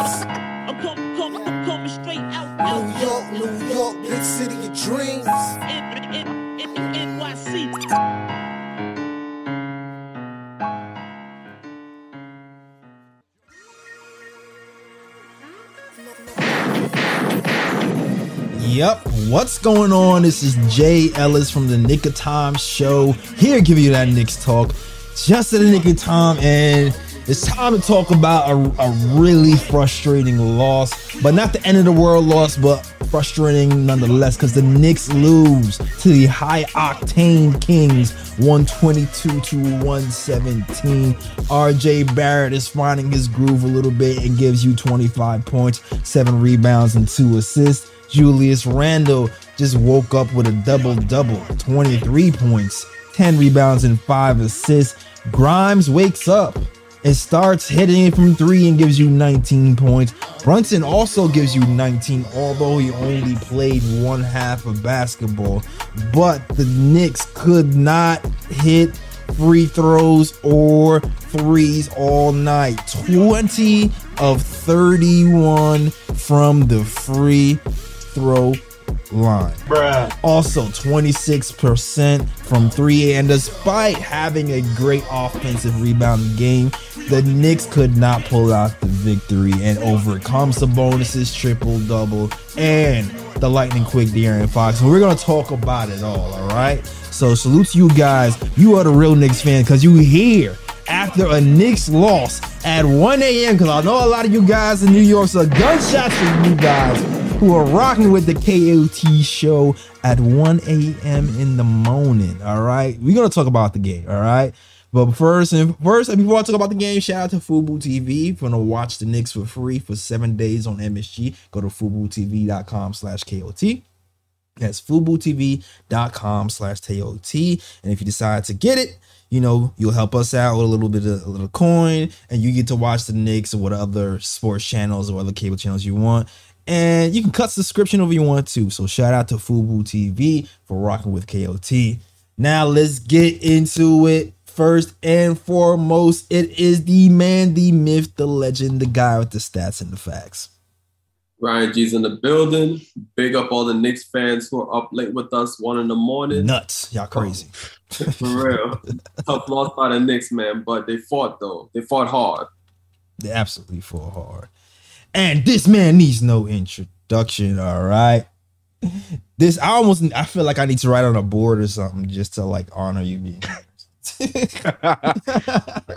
I'm coming, coming, I'm coming straight out, out, New York, New York, big city of dreams. N- N- N- NYC. Yep. What's going on? This is J Ellis from the Knick of Time show. Here, to give you that Knicks talk, just at the Knick of Time, and it's time to talk about a, a really frustrating loss, but not the end of the world loss, but frustrating nonetheless, because the Knicks lose to the high octane Kings, 122 to 117. RJ Barrett is finding his groove a little bit and gives you 25 points, seven rebounds, and two assists. Julius Randle just woke up with a double double 23 points, 10 rebounds, and 5 assists. Grimes wakes up and starts hitting it from three and gives you 19 points. Brunson also gives you 19, although he only played one half of basketball. But the Knicks could not hit free throws or threes all night. 20 of 31 from the free throw line. Bruh. Also 26% from three. And despite having a great offensive rebounding game, the Knicks could not pull out the victory and overcome Sabonis's, triple double, and the lightning quick De'Aaron Fox. And we're gonna talk about it all, all right? So salute to you guys. You are the real Knicks fan because you here after a Knicks loss at 1 a.m. Because I know a lot of you guys in New York, so gunshots for you guys who are rocking with the KOT show at 1 a.m. in the morning. All right, we're gonna talk about the game. All right. But first and first, before I talk about the game, shout out to Fubo TV. If you want to watch the Knicks for free for seven days on MSG, go to FuboTV.com slash KOT. That's FuboTV.com slash KOT. And if you decide to get it, you know, you'll help us out with a little bit of a little coin, and you get to watch the Knicks or what other sports channels or other cable channels you want. And you can cut subscription if you want to. So shout out to Fubo TV for rocking with KOT. Now let's get into it. First and foremost, it is the man, the myth, the legend, the guy with the stats and the facts. Ryan G's in the building. Big up all the Knicks fans who are up late with us, one in the morning. Nuts. Y'all oh, crazy. For real. Tough loss by the Knicks, man. But they fought though. They fought hard. They absolutely fought hard. And this man needs no introduction, all right? This I almost I feel like I need to write on a board or something just to like honor you being I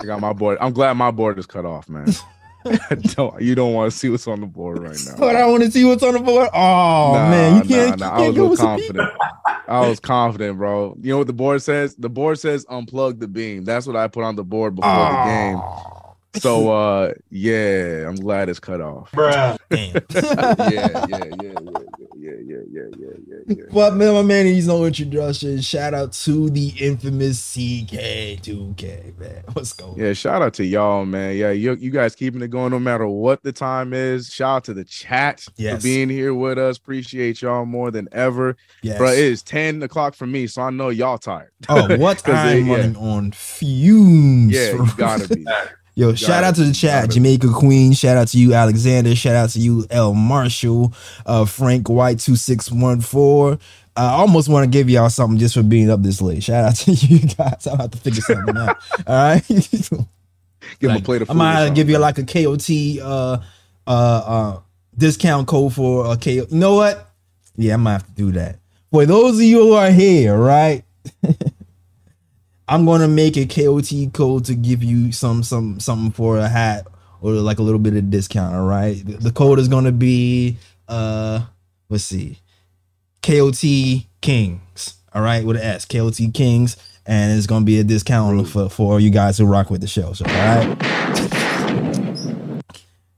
got my board. I'm glad my board is cut off, man. don't you don't want to see what's on the board right now. But I want to see what's on the board. Oh Nah, man, you can't, nah, nah. you I can't was with some confident. I was confident, bro. You know what the board says? The board says unplug the beam. That's what I put on the board before the game. So uh yeah, I'm glad it's cut off. damn. yeah, yeah, yeah, yeah, yeah, yeah, yeah, yeah, yeah, yeah, yeah. But man, my man needs no introduction. Shout out to the infamous CK2K, man. What's going? Yeah, shout out to y'all, man. Yeah, you, you guys keeping it going no matter what the time is. Shout out to the chat Yes. for being here with us. Appreciate y'all more than ever. Yes. Bro, it is 10 o'clock for me, so I know y'all tired. Oh, what 'Cause I'm it- yeah. running on fumes. Yeah, you gotta be. Yo, shout out to the chat. Jamaica Queen. Shout out to you, Alexander. Shout out to you, L Marshall, uh, Frank White two six one four. I almost want to give y'all something just for being up this late. Shout out to you guys. I'll have to figure something out. All right. Give them a plate of I might or have to give you like a KOT uh uh uh discount code for a KO. You know what? Yeah, I might have to do that. For those of you who are here, right? I'm gonna make a KOT code to give you some some something for a hat or like a little bit of discount. All right. The, code is gonna be uh let's see. KOT Kings. All right, with an S. KOT Kings. And it's gonna be a discount for, for you guys who rock with the show. So all right.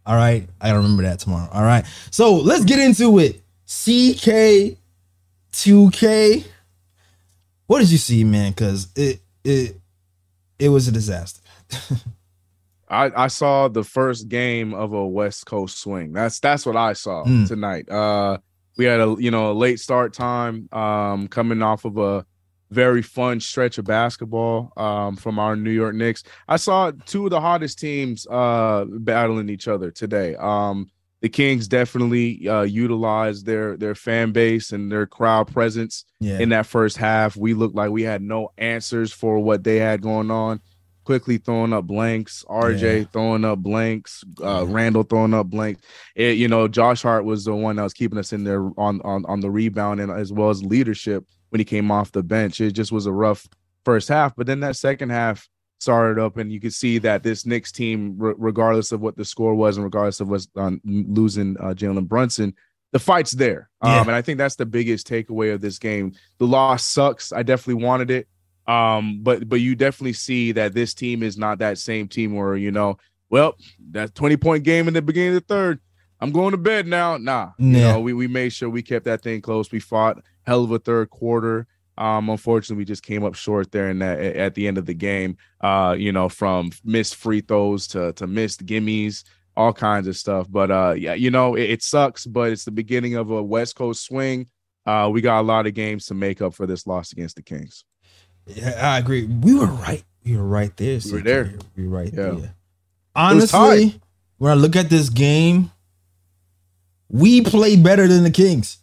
All right. I gotta remember that tomorrow. All right. So let's get into it. CK2K. What did you see, man? Cause it it it was a disaster. I, I saw the first game of a West Coast swing. That's that's what I saw Mm. tonight. Uh we had a you know a late start time um coming off of a very fun stretch of basketball um, from our New York Knicks. I saw two of the hottest teams uh, battling each other today. Um, the Kings definitely uh, utilized their their fan base and their crowd presence Yeah. in that first half. We looked like we had no answers for what they had going on. Quickley throwing up blanks, RJ Yeah. throwing up blanks, uh. Randle throwing up blanks. It, you know, Josh Hart was the one that was keeping us in there on on on the rebound and as well as leadership when he came off the bench. It just was a rough first half, but then that second half started up, and you could see that this Knicks team, re- regardless of what the score was, and regardless of what's um, losing uh, Jalen Brunson, the fight's there. Yeah. Um, and I think that's the biggest takeaway of this game. The loss sucks. I definitely wanted it. Um, but but you definitely see that this team is not that same team where you know, well, that 20 point game in the beginning of the third. I'm going to bed now. Nah, you know, we, we made sure we kept that thing close. We fought hell of a third quarter. Um, unfortunately, we just came up short there in that at the end of the game. Uh, you know, from missed free throws to to missed gimmies, all kinds of stuff. But uh, yeah, you know, it, it sucks, but it's the beginning of a West Coast swing. Uh, we got a lot of games to make up for this loss against the Kings. Yeah, I agree. We were right. We were right there. We were there. We were right Yeah. there. Honestly, when I look at this game, we played better than the Kings.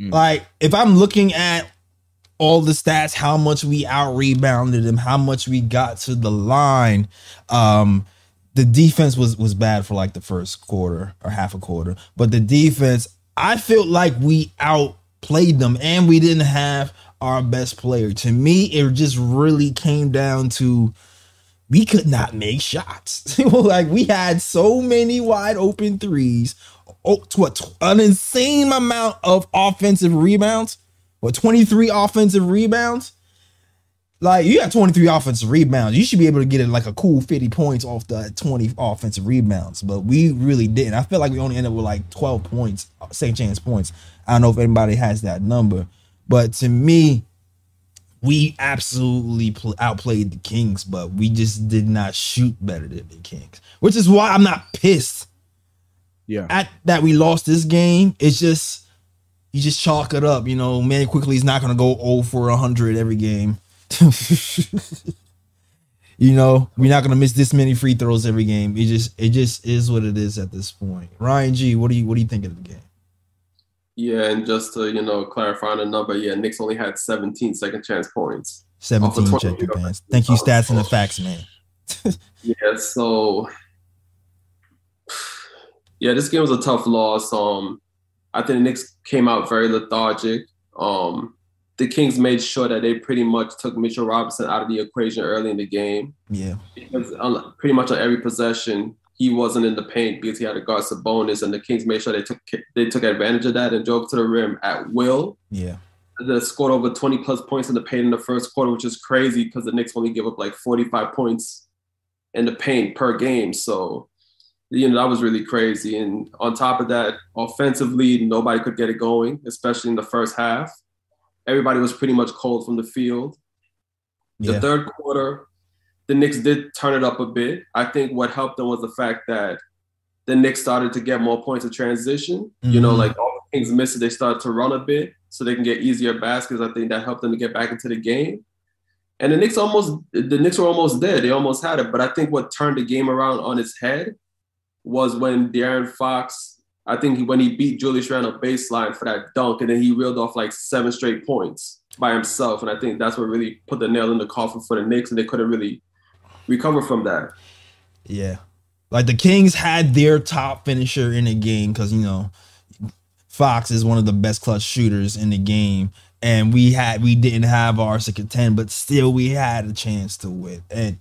Mm. Like, if I'm looking at all the stats, how much we out rebounded them, how much we got to the line, um, the defense was was bad for like the first quarter or half a quarter, but the defense, I felt like we outplayed them, and we didn't have our best player. To me, it just really came down to we could not make shots. like we had so many wide open threes. Oh, to what an insane amount of offensive rebounds. What 23 offensive rebounds? Like you got 23 offensive rebounds. You should be able to get it like a cool 50 points off the 20 offensive rebounds. But we really didn't. I feel like we only ended up with like 12 points, second chance points. I don't know if anybody has that number. But to me, we absolutely pl- outplayed the Kings, but we just did not shoot better than the Kings, which is why I'm not pissed Yeah. at that we lost this game. It's just you just chalk it up, you know. Man, Quickley is not going to go 0 for 100 every game. you know, we're not going to miss this many free throws every game. It just it just is what it is at this point. Ryan G, what do you what do you think of the game? Yeah, and just to you know clarify on the number, yeah, Knicks only had 17 second chance points. 17 20 check your. Thank you, stats and the facts, man. Yeah, so yeah, this game was a tough loss. Um, I think the Knicks came out very lethargic. Um, the Kings made sure that they pretty much took Mitchell Robinson out of the equation early in the game Yeah. because on, pretty much on every possession he wasn't in the paint because he had to guard Sabonis, and the Kings made sure they took they took advantage of that and drove to the rim at will. Yeah. They scored over 20 plus points in the paint in the first quarter, which is crazy because the Knicks only give up like 45 points in the paint per game. So, you know, that was really crazy. And on top of that, offensively, nobody could get it going, especially in the first half. Everybody was pretty much cold from the field. The Yeah. third quarter, the Knicks did turn it up a bit. I think what helped them was the fact that the Knicks started to get more points of transition. You know, Mhm. like all the Kings missed they started to run a bit so they can get easier baskets. I think that helped them to get back into the game. And the Knicks almost the Knicks were almost there. They almost had it. But I think what turned the game around on its head was when De'Aaron Fox, I think he, when he beat Julius Randle baseline for that dunk, and then he reeled off like seven straight points by himself. And I think that's what really put the nail in the coffin for the Knicks, and they couldn't really recover from that. Yeah. Like the Kings had their top finisher in the game because you know Fox is one of the best clutch shooters in the game. And we had we didn't have our second 10, but still we had a chance to win. And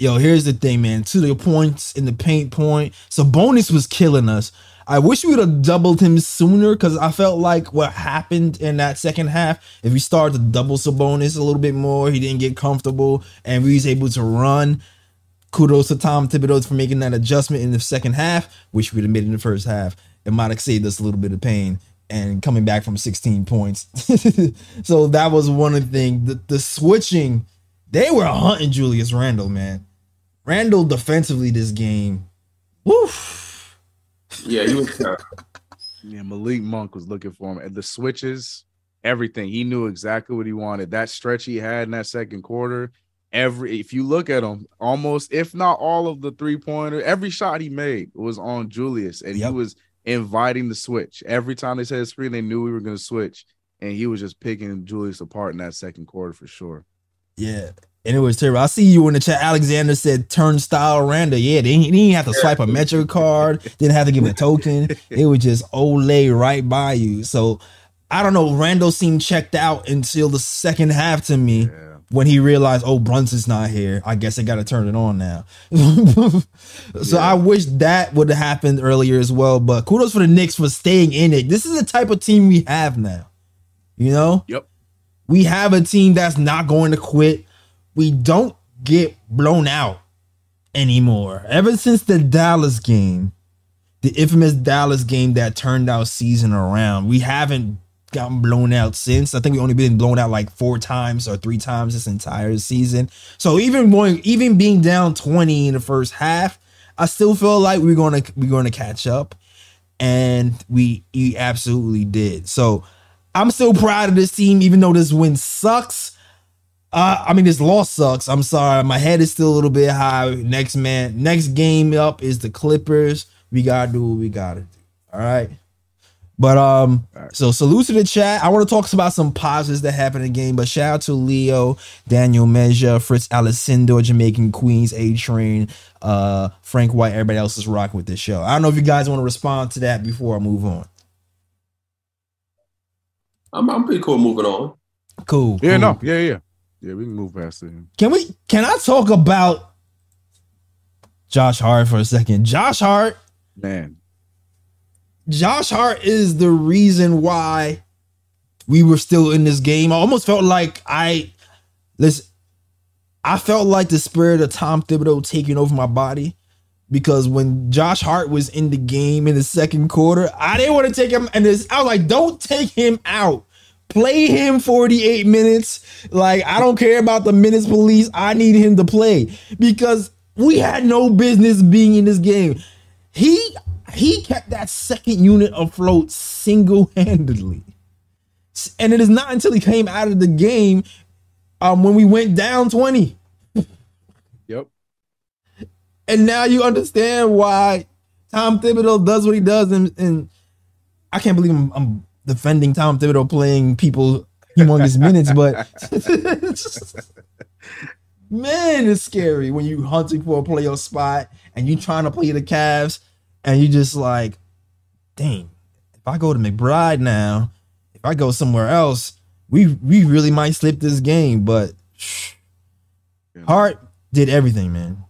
yo, here's the thing, man. To the points in the paint point. Sabonis was killing us. I wish we would have doubled him sooner because I felt like what happened in that second half, if we started to double Sabonis a little bit more, he didn't get comfortable and we was able to run kudos to Tom Thibodeau for making that adjustment in the second half, which we'd have made in the first half. It might have saved us a little bit of pain and coming back from 16 points. so that was one of the things. The, the switching, they were hunting Julius Randle, man. Randle defensively this game. Woof. Yeah, he was terrible. Yeah, Malik Monk was looking for him. And the switches, everything. He knew exactly what he wanted. That stretch he had in that second quarter, every if you look at him, almost if not all of the three pointer, every shot he made was on Julius, and Yep. he was inviting the switch. Every time they said screen, they knew we were going to switch, and he was just picking Julius apart in that second quarter for sure. Yeah. And it was terrible. I see you in the chat. Alexander said turnstile Randa. Yeah, they, they didn't have to swipe a Metro card, didn't have to give a token. It was just Olay right by you. So I don't know. Randle seemed checked out until the second half to me Yeah. when he realized, oh, Brunson's not here. I guess I got to turn it on now. so I wish that would have happened earlier as well. But kudos for the Knicks for staying in it. This is the type of team we have now. You know? Yep. We have a team that's not going to quit. We don't get blown out anymore. Ever since the Dallas game, the infamous Dallas game that turned our season around, we haven't gotten blown out since. I think we only been blown out like four times or three times this entire season. So even going, even being down 20 in the first half, I still feel like we're gonna we're gonna catch up. And we we absolutely did. So I'm still proud of this team, even though this win sucks. Uh, I mean, this loss sucks. I'm sorry. My head is still a little bit high. Next man, next game up is the Clippers. We gotta do what we gotta do. All right. But um, so salute to the chat. I want to talk about some positives that happened in the game. But shout out to Leo, Daniel Measure, Fritz Alessindo, Jamaican Queens, A Train, uh, Frank White. Everybody else is rocking with this show. I don't know if you guys want to respond to that before I move on. I'm, I'm pretty cool moving on. Cool. Yeah, cool. no, yeah, yeah, yeah. We can move past it. Can we? Can I talk about Josh Hart for a second? Josh Hart. Man, Josh Hart is the reason why we were still in this game. I almost felt like I listen. I felt like the spirit of Tom Thibodeau taking over my body because when Josh Hart was in the game in the second quarter, I didn't want to take him. And this, I was like, "Don't take him out. Play him 48 minutes. Like I don't care about the minutes police. I need him to play because we had no business being in this game. He he kept that second unit afloat single handedly, and it is not until he came out of the game um, when we went down 20. yep. And now you understand why Tom Thibodeau does what he does. And, and I can't believe I'm, I'm defending Tom Thibodeau playing people humongous minutes, but man, it's scary when you hunting for a playoff spot and you trying to play the Cavs and you just like, dang, if I go to McBride now, if I go somewhere else, we we really might slip this game. But Yeah. Hart did everything, man.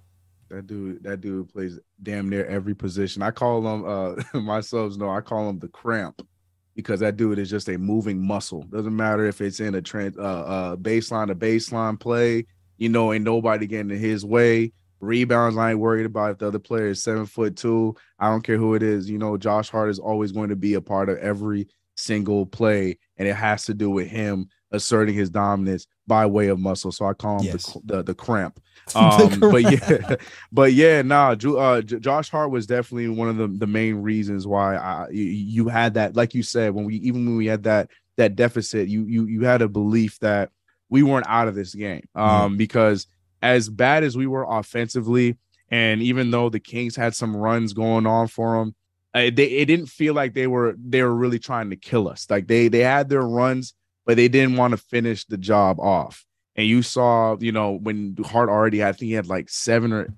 That dude, that dude plays damn near every position. I call him uh my subs know I call him the cramp because that dude is just a moving muscle. Doesn't matter if it's in a trans uh, uh baseline to baseline play, you know, ain't nobody getting in his way. Rebounds, I ain't worried about if the other player is seven foot two. I don't care who it is. You know, Josh Hart is always going to be a part of every single play, and it has to do with him asserting his dominance by way of muscle. So I call him Yes. the, the the cramp. The Um, but yeah, but yeah, nah, uh, Josh Hart was definitely one of the, the main reasons why I, you, you had that, like you said, when we even when we had that that deficit, you you you had a belief that we weren't out of this game, um, because as bad as we were offensively, and even though the Kings had some runs going on for them, uh, they it didn't feel like they were they were really trying to kill us. Like they they had their runs, but they didn't want to finish the job off. And you saw, you know, when Hart already, had, I think he had like seven or,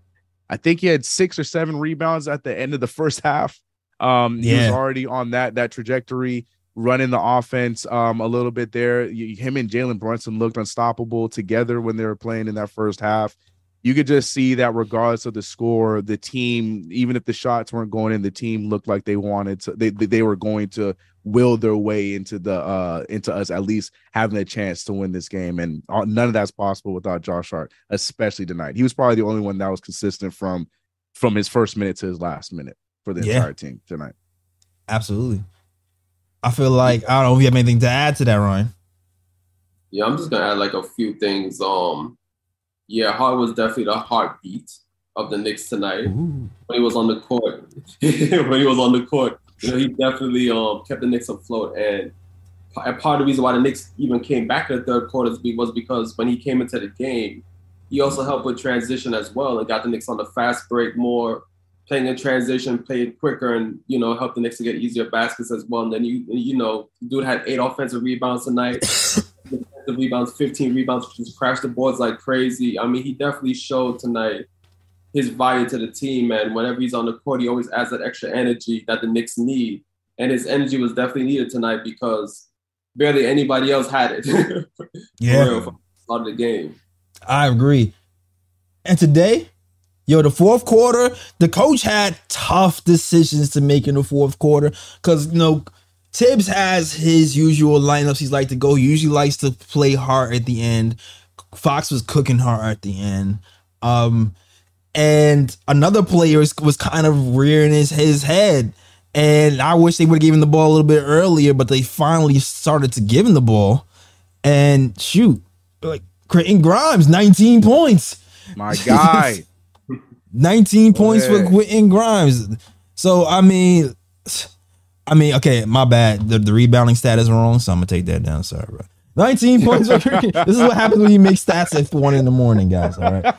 I think he had six or seven rebounds at the end of the first half. Um, he was already on that that trajectory, running the offense um a little bit there. Him and Jalen Brunson looked unstoppable together when they were playing in that first half. You could just see that regardless of the score, the team, even if the shots weren't going in, the team looked like they wanted to. They they they were going to will their way into the uh into us at least having a chance to win this game and uh, none of that's possible without Josh Hart especially tonight he was probably the only one that was consistent from from his first minute to his last minute for the Yeah. entire team tonight Absolutely. I feel like I don't know if you have anything to add to that, Ryan. Yeah, I'm just gonna add like a few things. Um, yeah, Hart was definitely the heartbeat of the Knicks tonight. Ooh. When he was on the court, when he was on the court, you know, he definitely um kept the Knicks afloat. And part of the reason why the Knicks even came back in the third quarter was because when he came into the game, he also helped with transition as well and got the Knicks on the fast break more, playing in transition, played quicker, and you know helped the Knicks to get easier baskets as well. And then you you know, dude had eight offensive rebounds tonight. the rebounds, 15 rebounds, just crashed the boards like crazy. I mean, he definitely showed tonight his value to the team, and whenever he's on the court, he always adds that extra energy that the Knicks need. And his energy was definitely needed tonight because barely anybody else had it. Yeah. For real, from of the game. I agree. And today, yo, the fourth quarter, the coach had tough decisions to make in the fourth quarter because you know Thibs has his usual lineups. He's like to go. He usually likes to play hard at the end. Fox was cooking hard at the end. Um, and another player was, was kind of rearing his, his head. And I wish they would have given the ball a little bit earlier, but they finally started to give him the ball. And shoot, like Quentin Grimes, 19 points. My guy. 19 points for Yeah. Quentin Grimes. So I mean, I mean, okay, my bad. The, the rebounding stat is wrong, so I'm gonna take that down. Sorry, bro. 19 points. this is what happens when you make stats at one in the morning, guys. All right.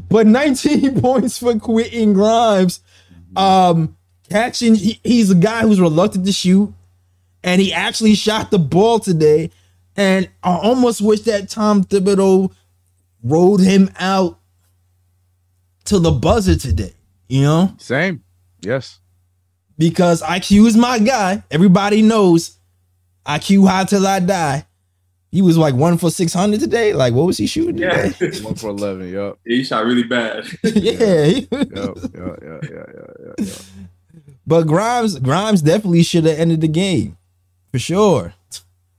but 19 points for Quentin Grimes. Um, catching. He, he's a guy who's reluctant to shoot, and he actually shot the ball today. And I almost wish that Tom Thibodeau rode him out to the buzzer today, you know, Same. Yes. because IQ is my guy. Everybody knows IQ high till I die. He was like one for 600 today. Like, what was he shooting Yeah. today? One for eleven. Yep. he shot really bad. yeah. he- Yep. Yeah. Yeah. Yeah. Yeah. Yeah. yeah. but Grimes, Grimes definitely should have ended the game for sure.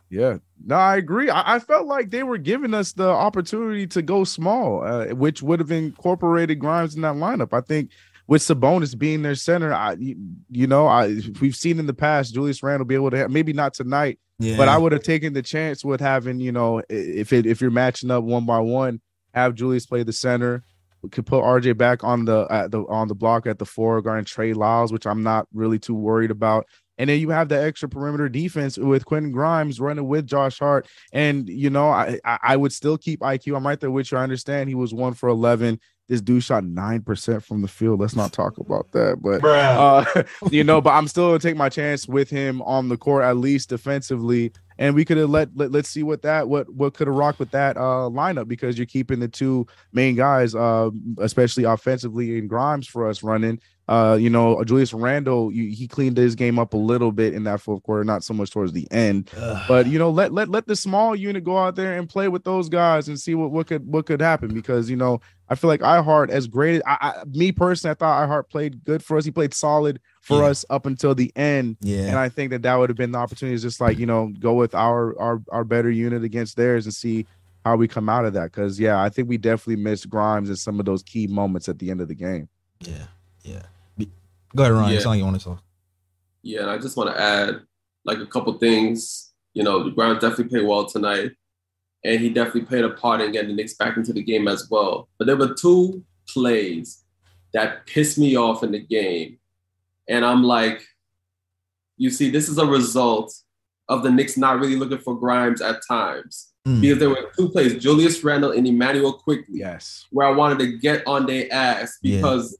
Yeah. No, I agree. I, I felt like they were giving us the opportunity to go small, uh, which would have incorporated Grimes in that lineup. I think with Sabonis being their center, I you, know, I we've seen in the past Julius Randle be able to have, maybe not tonight, Yeah. but I would have taken the chance with having, you know, if it if you're matching up one by one, have Julius play the center. We could put RJ back on the at the on the block at the four guarding Trey Lyles, which I'm not really too worried about. And then you have the extra perimeter defense with Quentin Grimes running with Josh Hart. And you know, I I, I would still keep IQ. I'm right there with you. I understand he was one for eleven. This dude shot nine percent from the field. Let's not talk about that. But uh, you know, but I'm still gonna take my chance with him on the court, at least defensively. And we could have let, let let's see what that what what could have rocked with that uh lineup because you're keeping the two main guys, uh, especially offensively in Grimes for us running. Uh, you know, Julius Randle, you, he cleaned his game up a little bit in that fourth quarter, not so much towards the end. But you know, let let let the small unit go out there and play with those guys and see what what could what could happen because you know I feel like iHeart as great as I, I me personally I thought iHeart played good for us. He played solid for Yeah. us up until the end. yeah. And I think that that would have been the opportunity to just like, you know, go with our our our better unit against theirs and see how we come out of that. Cause yeah, I think we definitely missed Grimes in some of those key moments at the end of the game. yeah. Yeah. Go ahead, Ryan. Yeah. It's like you want to talk. Yeah, and I just want to add like a couple things. You know, the Grimes definitely played well tonight, and he definitely played a part in getting the Knicks back into the game as well. But there were two plays that pissed me off in the game, and I'm like, you see, this is a result of the Knicks not really looking for Grimes at times Mm. because there were two plays, Julius Randle and Immanuel Quickley Yes. where I wanted to get on their ass because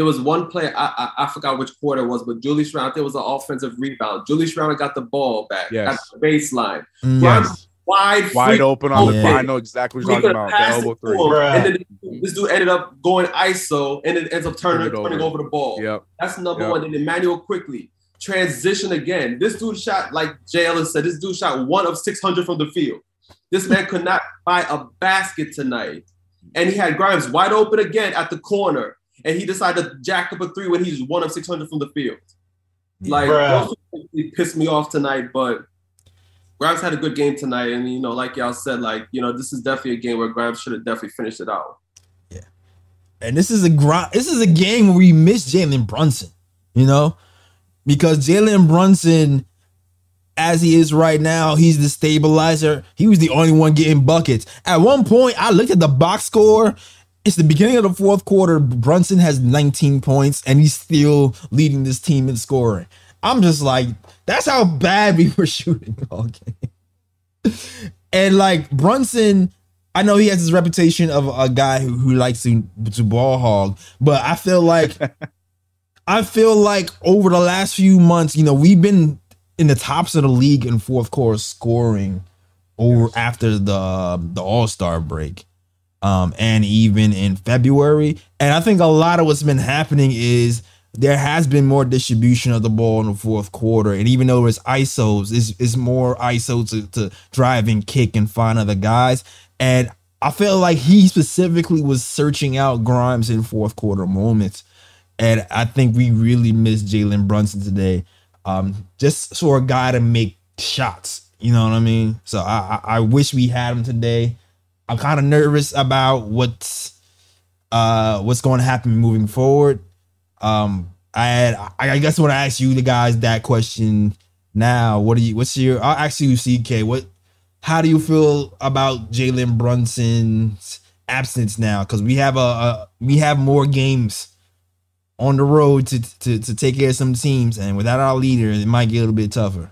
there was one play I, I I forgot which quarter it was, but Julius Randle there was an offensive rebound. Julius Randle got the ball back Yes. at the baseline, Mm. Grimes wide Wide open on the Yeah. I know exactly what you're talking about. The passed elbow three. him, Bruh. and then this dude ended up going ISO and it ends up turning Turn it turning over. over the ball. Yep. That's number Yep. one. And Immanuel Quickley transition again. This dude shot like J Ellis said. This dude shot one of six hundred from the field. This man could not buy a basket tonight, and he had Grimes wide open again at the corner, and he decided to jack up a three when he's one of six hundred from the field. Like Bruh. those pissed me off tonight, but Grimes had a good game tonight, and you know, like y'all said, like you know, this is definitely a game where Grimes should have definitely finished it out. Yeah. And this is a grind. This is a game where we miss Jalen Brunson, you know, because Jalen Brunson, as he is right now, he's the stabilizer. He was the only one getting buckets. At one point, I looked at the box score. It's the beginning of the fourth quarter. Brunson has 19 points, and he's still leading this team in scoring. I'm just like, that's how bad we were shooting all game. And like Brunson, I know he has this reputation of a guy who, who likes to, to ball hog, but I feel like I feel like over the last few months, you know, we've been in the tops of the league in fourth quarter scoring over after the the All Star break, um, and even in February. And I think a lot of what's been happening is there has been more distribution of the ball in the fourth quarter, and even though it's ISOs, it's, it's more ISO to, to drive and kick and find other guys. And I feel like he specifically was searching out Grimes in fourth quarter moments. And I think we really missed Jalen Brunson today. Um, just for a guy to make shots. You know what I mean? So I, I, I wish we had him today. I'm kind of nervous about what's uh what's going to happen moving forward. Um, I had, I guess when I ask you the guys that question now. What do you? What's your? I'll ask you, CK. What? How do you feel about Jalen Brunson's absence now? Because we have a, a we have more games on the road to, to to take care of some teams, and without our leader, it might get a little bit tougher.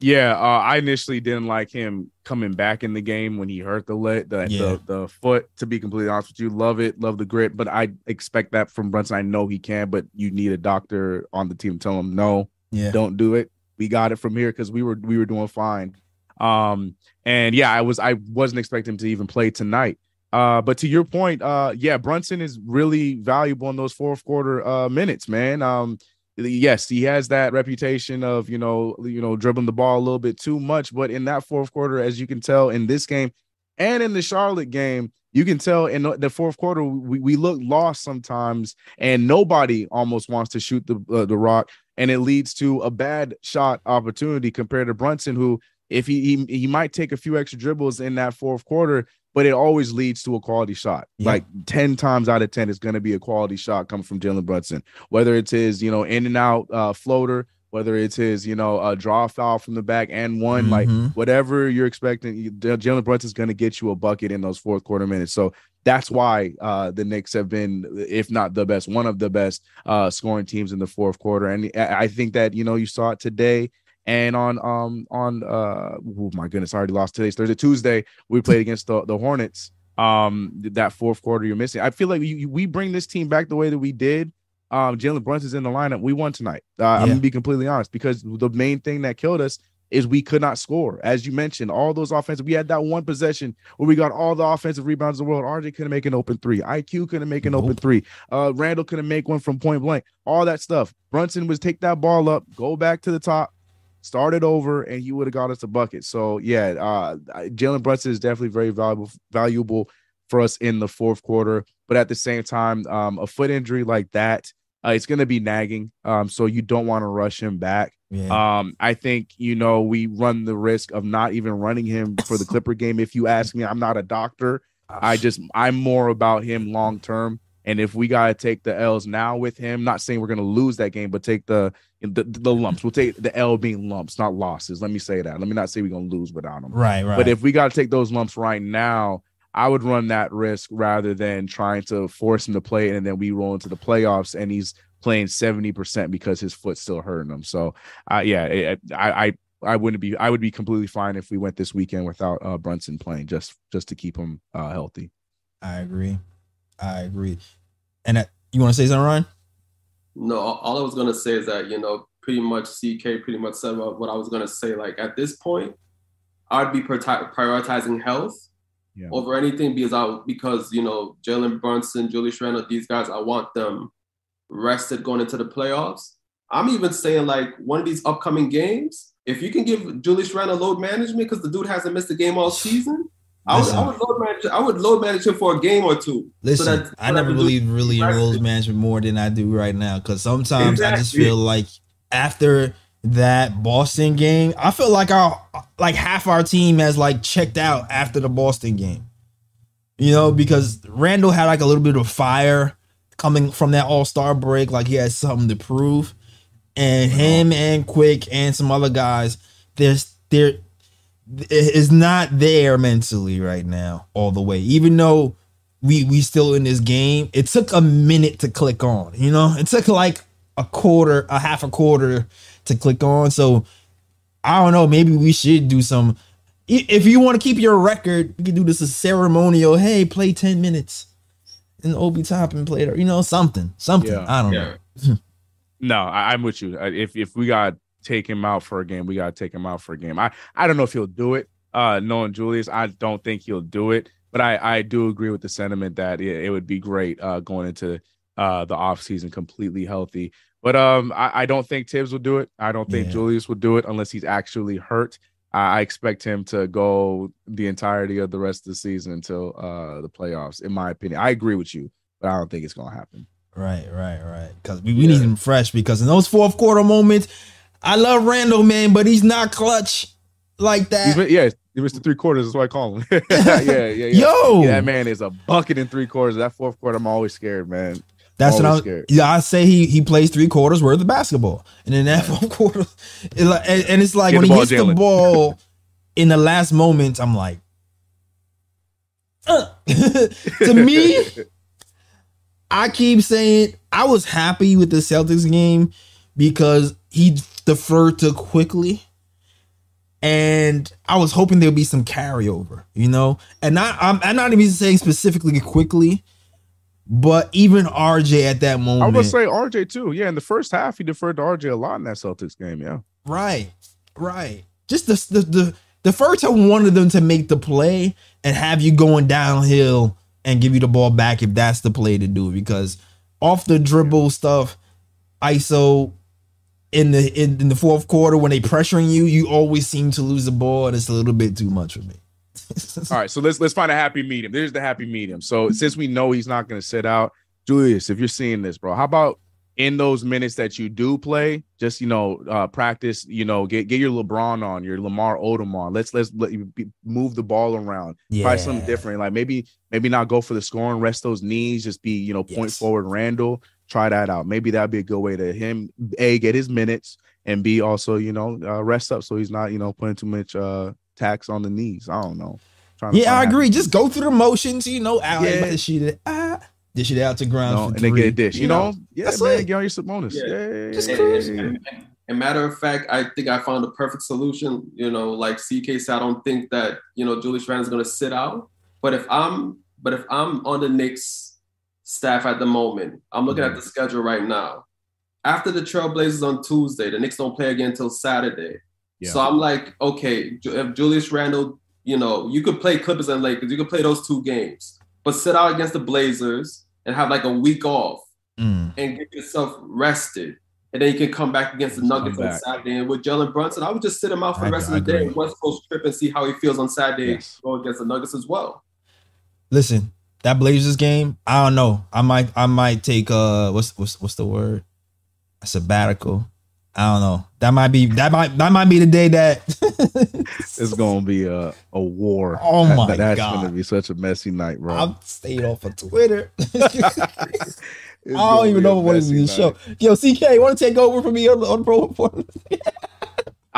Yeah, uh, I initially didn't like him coming back in the game when he hurt the leg, the, Yeah. the the foot. To be completely honest with you, love it, love the grit, but I expect that from Brunson. I know he can, but you need a doctor on the team to tell him no, Yeah, don't do it. We got it from here because we were we were doing fine. Um, and yeah, I was I wasn't expecting him to even play tonight. Uh, but to your point, uh, yeah, Brunson is really valuable in those fourth quarter uh minutes, man. Um, yes, he has that reputation of you know you know dribbling the ball a little bit too much, but in that fourth quarter, as you can tell in this game and in the Charlotte game, you can tell in the- fourth quarter we, we look lost sometimes, and nobody almost wants to shoot the uh, the rock, and it leads to a bad shot opportunity compared to Brunson, who if he, he he might take a few extra dribbles in that fourth quarter, but it always leads to a quality shot. Yeah. Like 10 times out of 10, it's going to be a quality shot coming from Jalen Brunson, whether it's his, you know, in and out uh, floater, whether it's his, you know, uh, draw foul from the back and one, like Mhm. whatever you're expecting, Jalen Brunson's going to get you a bucket in those fourth quarter minutes. So that's why uh, the Knicks have been, if not the best, one of the best uh, scoring teams in the fourth quarter. And I I think that, you know, you saw it today. And on um on uh oh my goodness, I already lost today's Thursday, Tuesday. We played against the, the Hornets. Um, that fourth quarter you're missing. I feel like you, you- we bring this team back the way that we did. Um, Jalen Brunson's in the lineup. We won tonight. Uh, I'm gonna be completely honest because the main thing that killed us is we could not score. As you mentioned, all those offensive, we had that one possession where we got all the offensive rebounds in the world. RJ couldn't make an open three. IQ couldn't make an open three. Uh, Randle couldn't make one from point blank. All that stuff. Brunson was take that ball up, go back to the top, start it over, and he would have got us a bucket. So yeah, uh, Jalen Brunson is definitely very valuable, valuable for us in the fourth quarter. But at the same time, um, a foot injury like that, uh, it's going to be nagging. Um, so you don't want to rush him back. yeah. Um, I think you know we run the risk of not even running him for the Clipper game. If you ask me, I'm not a doctor. I just I'm more about him long term. And if we gotta take the L's now with him, not saying we're gonna lose that game, but take the the, the lumps. We'll take the L being lumps, not losses. Let me say that. Let me not say we're gonna lose without him. right, right. But if we gotta take those lumps right now, I would run that risk rather than trying to force him to play and then we roll into the playoffs and he's playing 70% because his foot's still hurting him. So uh, yeah, I, I I wouldn't be I would be completely fine if we went this weekend without uh, Brunson playing just just to keep him uh, healthy. I agree. I agree. And that, you want to say something, Ryan? No, all all I was gonna say is that you know, pretty much CK pretty much said what what I was gonna say. Like at this point, I'd be priori- prioritizing health Yeah. over anything because I because you know Jalen Brunson, Julius Randle, these guys, I want them rested going into the playoffs. I'm even saying like one of these upcoming games, if you can give Julius Randle load management because the dude hasn't missed a game all season. I would, I would load manage. I would load manage him for a game or two. Listen, that- so I never believed really in rules management more than I do right now. Because sometimes I just feel like after that Boston game, I feel like our like half our team has like checked out after the Boston game. You know, because Randle had like a little bit of fire coming from that All Star break, like he had something to prove. And him and Quick and some other guys, there's there is not there mentally right now all the way. Even though we we still in this game, it took a minute to click on. You know, it took like a quarter, a half a quarter to click on. So I don't know. Maybe we should do some. If you want to keep your record, you can do this as ceremonial. Hey, play ten minutes in Obi Toppin played, you know, something, something. Yeah. I don't Yeah. know. No, I, I'm with you. If if we got to take him out for a game, we got to take him out for a game. I I don't know if he'll do it. Uh, knowing Julius, I don't think he'll do it. But I I do agree with the sentiment that it, it would be great uh going into uh the off season completely healthy. But um, I, I don't think Thibs will do it. I don't think Yeah. Julius will do it unless he's actually hurt. I I expect him to go the entirety of the rest of the season until uh the playoffs. In my opinion, I agree with you, but I don't think it's gonna happen. Right, right, right. Because we, we need him fresh. Because in those fourth quarter moments, I love Randle, man, but he's not clutch like that. yeah, he missed the three quarters. That's why I call him. yeah, yeah, yeah. Yo, Yeah, that man is a bucket in three quarters. That fourth quarter, I'm always scared, man. that's what I'm. scared. Yeah, I say he he plays three quarters worth of basketball, and then that fourth quarter, it like, and, and it's like Get when he ball, hits the ball in the last moment, I'm like, uh. to me, I keep saying I was happy with the Celtics game because he deferred to Quickley. And I was hoping there'd be some carryover, you know? And not I'm, I'm not even saying specifically Quickley, but even RJ at that moment. I gonna say RJ too. Yeah, in the first half, he deferred to RJ a lot in that Celtics game. Yeah, Right, right. Just the the the, the first I wanted them to make the play and have you going downhill and give you the ball back if that's the play to do because off the dribble stuff, ISO in the in, in the fourth quarter when they pressuring you, you always seem to lose the ball and it's a little bit too much for me. All right, so let's let's find a happy medium. There's the happy medium. So since we know he's not going to sit out, Julius, if you're seeing this, bro, how about in those minutes that you do play, just you know, uh, practice. You know, get get your LeBron on, your Lamar Odom on. Let's let's let you be, move the ball around. Try something different. Like maybe maybe not go for the scoring, rest those knees, just be you know point Yes. forward. Randall, try that out. Maybe that'd be a good way to him a get his minutes and b also you know uh, rest up so he's not you know putting too much uh tax on the knees. I don't know. Trying to Yeah, I agree. happy Just go through the motions, you know, out Yeah. yeah. dish it, ah, dish it out to ground No, for and they get a three, dish. You, know, yeah, That's man, it. get on your bonus. Yeah. Yeah, yeah, yeah, Just yeah, And, cruise. yeah, yeah. and, and- and matter of fact, I think I found the perfect solution. You know, like CK said, I don't think that you know Julius Randle is going to sit out. But if I'm, but if I'm on the Knicks staff at the moment, I'm looking at the schedule right now. After the Trailblazers on Tuesday, the Knicks don't play again until Saturday. Yeah. So I'm like, okay, if Julius Randle, you know, you could play Clippers and Lakers, you could play those two games, but sit out against the Blazers and have like a week off Mm. and get yourself rested. And then you can come back against the Nuggets on. Saturday. And with Jalen Brunson, I would just sit him out for the rest of the I day, agree. West Coast trip, and see how he feels on Saturday. Yes. Go against the Nuggets as well. Listen, that Blazers game, I don't know. I might I might take uh what's what's what's the word? A sabbatical. I don't know. That might be that might that might be the day that It's gonna be a, a war. Oh That- my that's God. That's gonna be such a messy night, bro. I'm staying off of Twitter. I don't even know what is messy the show. Yo, CK, want to take over for me on, on Pro Report?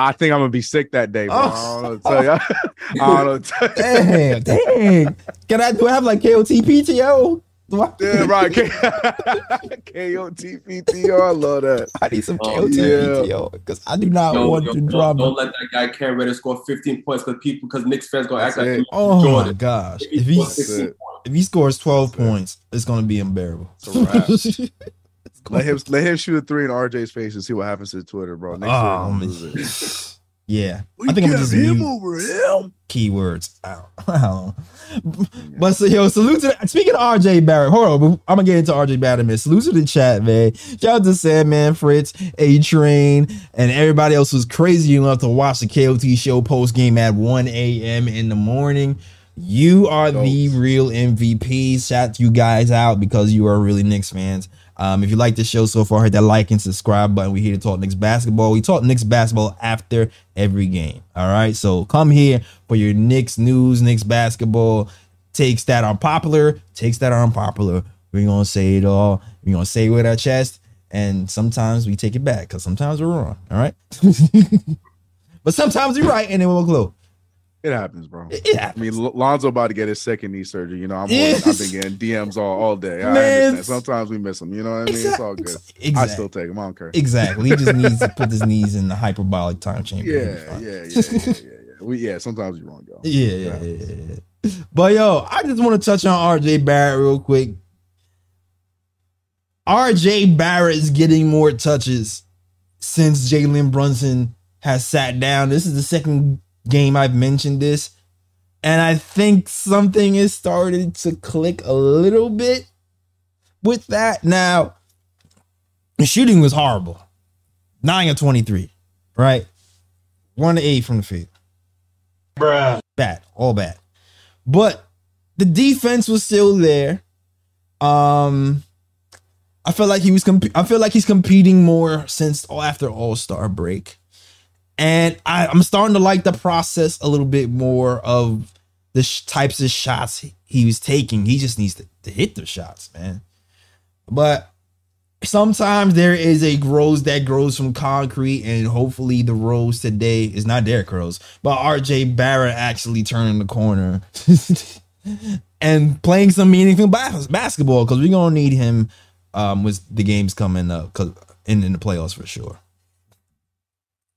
I think I'm gonna be sick that day, bro. Oh. I don't know what to tell you. I don't know. what to tell you. Damn, dang. Can I do I have like KOT PTO? Do I, Yeah, right. K O T P T O. I love that. I need some Oh, yeah. Because I do not Don't, want don't, to don't, drama. don't let that guy Cam Reddish score 15 points because people because Knicks fans gonna act That's like it. him. Oh my Jordan. gosh. If he If he scores That's 16 it. if he scores 12 That's it. points, it's gonna be unbearable. It's a wrap. Let him let him shoot a three in RJ's face and see what happens to Twitter, bro. Next Oh, yeah. I think I'm just mute over him. keywords. I don't, I don't know. But so yo, salute to the, speaking of RJ Barrett. Hold on, I'm gonna get into RJ Barrett in a minute. Salute to the chat, man. Shout out to Sandman, Fritz, A Train, and everybody else who's crazy enough to watch the KOT show post game at 1 a.m. in the morning. You are the real MVP. Shout you guys out because you are really Knicks fans. Um, if you like the show so far, hit that like and subscribe button. We here to talk Knicks basketball. We talk Knicks basketball after every game. All right. So come here for your Knicks news, Knicks basketball takes that are popular, takes that are unpopular. We're gonna say it all. We're gonna say it with our chest, and sometimes we take it back because sometimes we're wrong. All right. but sometimes we're right, and then we'll glow. It happens, bro. It, it I mean, L- Lonzo about to get his second knee surgery. You know, I'm always, I've been getting DMs all, all day. I Man. understand. Sometimes we miss them. You know what I mean? It's all good. Exactly. I still take them. I don't care. Exactly. He just needs to put his knees in the hyperbolic time chamber. Yeah, yeah, yeah, yeah, yeah, yeah. We, yeah, sometimes you're wrong, though. Yeah, yeah, yeah, yeah, yeah. But yo, I just want to touch on RJ Barrett real quick. RJ Barrett is getting more touches since Jalen Brunson has sat down. This is the second game I've mentioned this. And I think something is starting to click a little bit with that. Now, the shooting was horrible. 9 of 23, right? 1 to 8 from the field Bruh. bad, all bad. But the defense was still there. Um, I feel like he was. Comp- I feel like he's competing more since after All Star break, and I, I'm starting to like the process a little bit more of the sh- types of shots he, he was taking. He just needs to, to hit the shots, man. But sometimes there is a rose that grows from concrete, and hopefully the rose today is not Derrick Rose, but RJ Barrett actually turning the corner and playing some meaningful bas- basketball because we're gonna need him um with the games coming up in, in the playoffs for sure.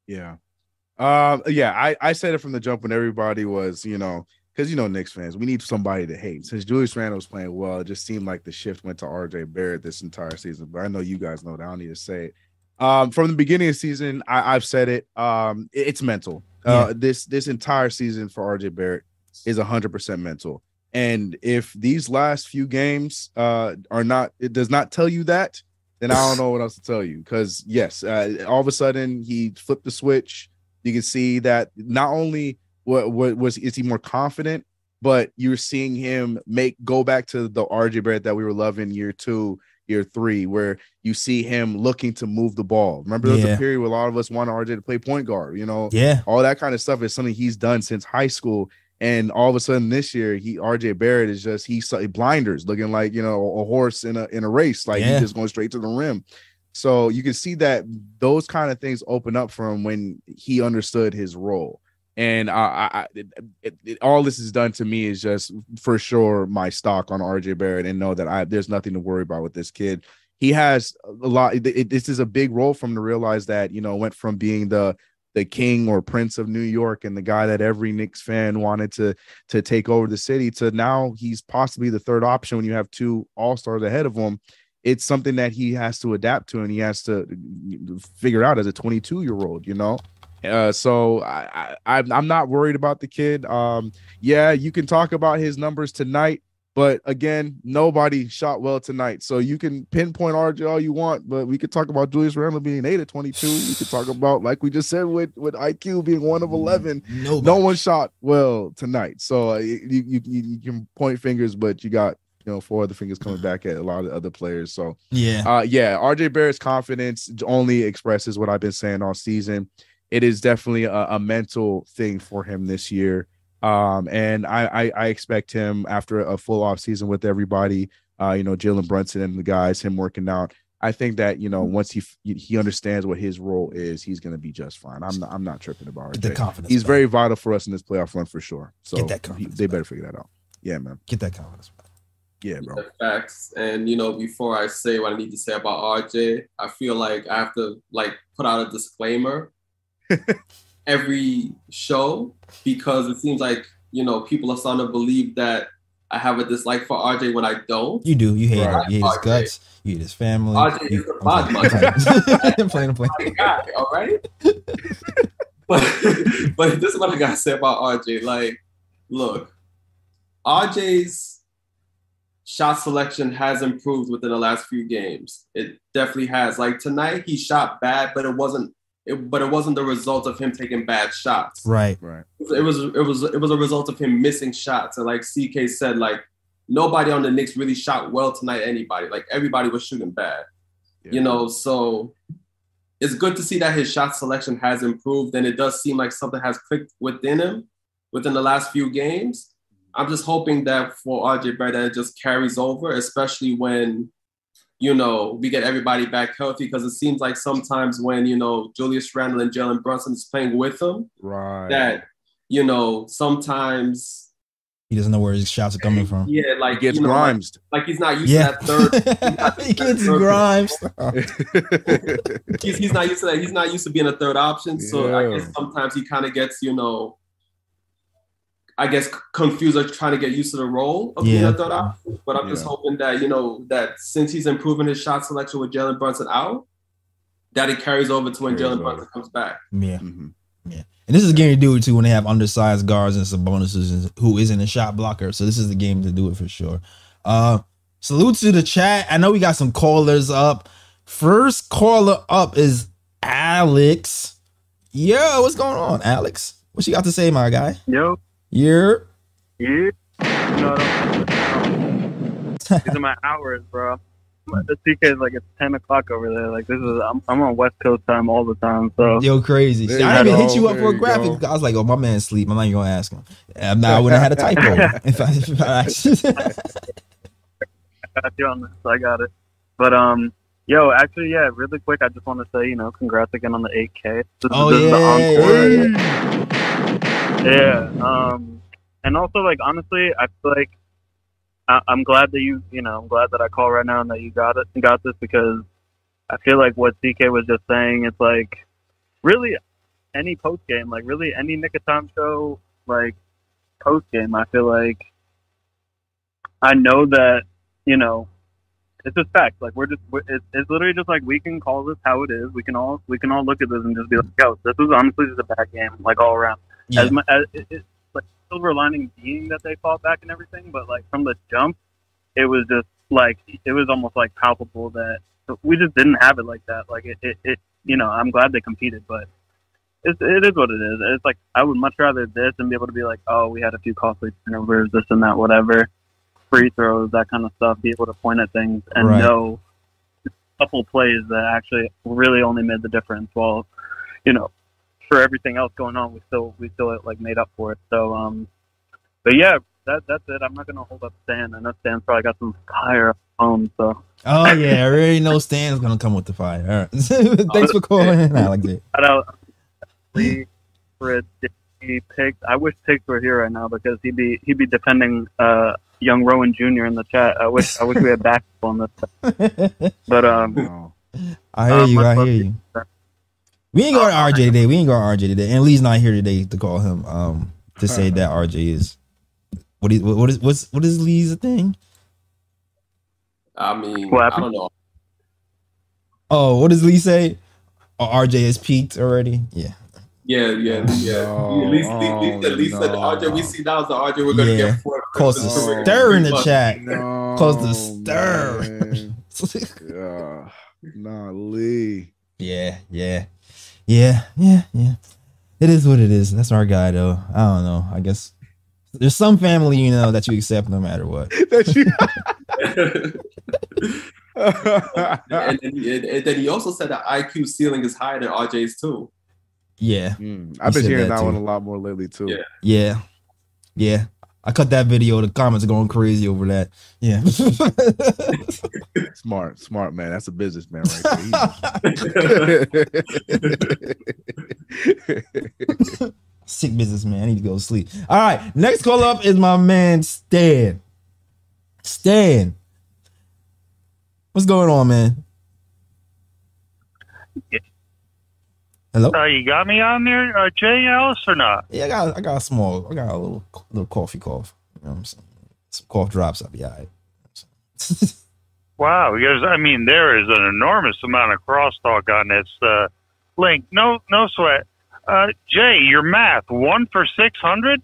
Yeah. Um, yeah, I, I said it from the jump when everybody was, you know, because you know Knicks fans, we need somebody to hate. Since Julius Randle was playing well, it just seemed like the shift went to RJ Barrett this entire season. But I know you guys know that. I don't need to say it. Um, from the beginning of the season, I, I've said it. Um, it- it's mental. Uh, this this entire season for RJ Barrett is hundred percent mental. And if these last few games uh are not, it does not tell you that, then I don't know what else to tell you. Because yes, uh, all of a sudden he flipped the switch. You can see that not only what, what was is he more confident, but you're seeing him make go back to the RJ Barrett that we were loving year two, year three, where you see him looking to move the ball. Remember, there was Yeah. a period where a lot of us wanted RJ to play point guard. You know, Yeah, all that kind of stuff is something he's done since high school. And all of a sudden this year, he RJ Barrett is just he's blinders looking like you know a horse in a in a race, like Yeah. he's just going straight to the rim. So you can see that those kind of things open up for him when he understood his role. And I, I, it, it, all this has done to me is just for sure my stock on RJ Barrett and know that I there's nothing to worry about with this kid. He has a lot. This is a big role for him to realize that you know went from being the the king or prince of New York and the guy that every Knicks fan wanted to to take over the city to now he's possibly the third option when you have two all-stars ahead of him. It's something that he has to adapt to and he has to figure out as a 22 year old, you know. Uh, so I, I I'm not worried about the kid. Um, yeah, you can talk about his numbers tonight, but again, nobody shot well tonight. So you can pinpoint RJ all you want, but we could talk about Julius Randle being eight at 22. We could talk about, like we just said, with with IQ being one of 11. no, No one shot well tonight. So uh, you, you you can point fingers, but you got know four other fingers coming back at a lot of other players. So Yeah, uh, yeah, RJ Barrett's confidence only expresses what I've been saying all season. It is definitely a, a mental thing for him this year. Um, and I, I, I expect him after a full off season with everybody, uh, you know, Jalen Brunson and the guys, him working out. I think that you know once he he understands what his role is, he's going to be just fine. I'm not I'm not tripping about the confidence. He's back. very vital for us in this playoff run for sure. So Get that he- they back. better figure that out. Yeah, man. get that confidence. back. Yeah, bro. Facts. And you know, before I say what I need to say about RJ, I feel like I have to like put out a disclaimer every show because it seems like you know people are starting to believe that I have a dislike for RJ when I don't. You do. You hate Right. him. You hate his RJ. guts. You hate his family. RJ You- is a I'm bad playing. I'm playing. I'm playing. My guy, all right. but but this is what I gotta say about RJ. Like, look, RJ's shot selection has improved within the last few games. It definitely has. Like tonight, he shot bad, but it wasn't. It, but it wasn't the result of him taking bad shots. Right. Right. It was it was it was a result of him missing shots. And like CK said, like nobody on the Knicks really shot well tonight. Anybody, like everybody was shooting bad you know so it's good to see that his shot selection has improved and it does seem like something has clicked within him within the last few games i'm just hoping that for rj Barrett that it just carries over especially when you know we get everybody back healthy because it seems like sometimes when you know julius randle and jalen brunson is playing with him Right. that you know, sometimes He doesn't know where his shots are coming from. yeah, like He gets you know, like, grimes. like he's not used Yeah, to that third. he gets Grimes. he's, he's not used to that. He's not used to being a third option. So I guess sometimes he kind of gets, you know, I guess confused or trying to get used to the role of being Yeah. a third option. But I'm just hoping that, you know, that since he's improving his shot selection with Jalen Brunson out, that it carries over to when Jalen. Brunson comes back. Yeah, Mhm. and this is a game to do it too when they have undersized guards and Sabonis who isn't a shot blocker. So this is the game to do it for sure. Uh, salute to the chat. I know we got some callers up. First caller up is Alex. Yo, what's going on, Alex? What you got to say, my guy? Yo, Yeah. yeah. No, these are my hours, bro. The TK is like it's ten o'clock over there. Like this is I'm, I'm on West Coast time all the time. So Yo, crazy. There I you didn't even hit you up for a graphic. go. I was like, oh, my man sleep. I'm not even gonna ask him. Nah, I wouldn't have had a typo if I, if I asked. I got you on this. I got it. But um, yo, actually, yeah, really quick, I just want to say, you know, congrats again on the 8K. This, Oh, this is the yeah, encore. Yeah. Um, and also, like, honestly, I feel like I, I'm glad that you, you know, I'm glad that I call right now and that you got it, got this because I feel like what CK was just saying, it's like really any post game, like really any Knick of Time show, like post game, I feel like I know that, you know, it's just fact. Like we're just, we're, it's, it's literally just like we can call this how it is. We can all, we can all look at this and just be like, yo, this was honestly just a bad game, like all around yeah. as, mu- as it, it's like silver lining being that they fought back and everything, but like from the jump, it was just like it was almost like palpable that we just didn't have it like that. Like it, it, it you know, I'm glad they competed, but it's, it is what it is. It's like I would much rather this and be able to be like, oh, we had a few costly turnovers, this and that, whatever, free throws, that kind of stuff. Be able to point at things and Right. know a couple plays that actually really only made the difference. While you know, for everything else going on, we still we still like made up for it. So, um, but yeah, that that's it. I'm not gonna hold up Stan. I know Stan's probably got some fire home. So Oh yeah, I already know Stan's gonna come with the fire. All right. Thanks for calling in, Alex. shout out Lee, Fred, he. I wish Tiggs were here right now because he'd be he'd be defending uh young Rowan Jr. in the chat. I wish I wish we had basketball on this. But um, I hear Uh, you. I hear to you. We ain't going to RJ today. We ain't going to RJ today. And Lee's not here today to call him um to say that RJ is what is what is what's what is Lee's thing? I mean, I don't know. Oh, what does Lee say? Oh, RJ has peaked already. Yeah. Yeah, yeah, yeah. No, at least, at least, at least oh, the RJ we see now is the RJ we're gonna Yeah. get for Cause for the stir in the chat. No, Cause the stir. man. Yeah. Nah, Lee. yeah, yeah, yeah, yeah, yeah. It is what it is. That's our guy, though. I don't know. I guess there's some family, you know, that you accept no matter what. That you. and, then, and, and then he also said that IQ ceiling is higher than RJ's too. Yeah, Mm, I've been hearing that that, one a lot more lately too. Yeah. yeah, yeah. I cut that video. The comments are going crazy over that. Yeah. Smart, smart man. That's a businessman right there. Sick businessman. I need to go to sleep. All right. Next call up is my man Stan. Stan. What's going on, man? Hello? Uh, you got me on there, uh, Jay Ellis, or not? Yeah, I got I got a small, I got a little little coffee cough. You know what I'm saying? Some cough drops, I'll be all right. Wow, because I mean, there is an enormous amount of crosstalk on this uh, link. No, no sweat. Uh, Jay, your math one for six hundred.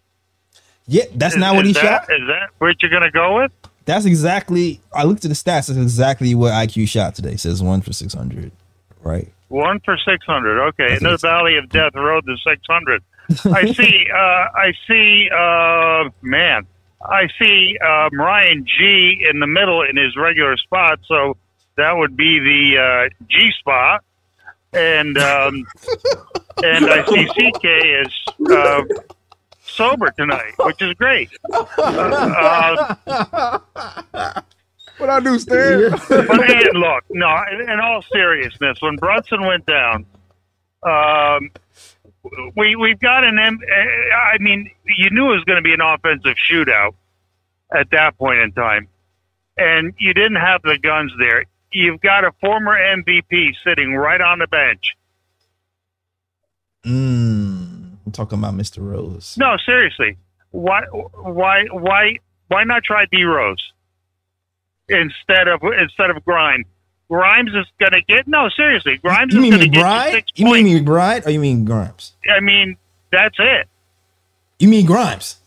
yeah, that's not what he that, shot. Is that what you're gonna go with? That's exactly I looked at the stats. That's exactly what IQ shot today. It says one for six hundred. Right. One for six hundred. Okay, in the Valley of Death rode to six hundred. I see. Uh, I see. Uh, man, I see um, Ryan G in the middle in his regular spot. So that would be the uh, G spot, and um, and I see CK is uh, sober tonight, which is great. Uh, what I do, Stan? but hey, look, no. In, in all seriousness, when Brunson went down, um, we we've got an. M- uh, I mean, you knew it was going to be an offensive shootout at that point in time, and you didn't have the guns there. You've got a former MVP sitting right on the bench. Mm, I'm talking about Mr. Rose. No, seriously, why why why why not try D Rose instead of instead of Grimes? Grimes is going to get no seriously. Grimes You is going to get you McBride? six You points. mean McBride or you mean Grimes? I mean, that's it. You mean Grimes?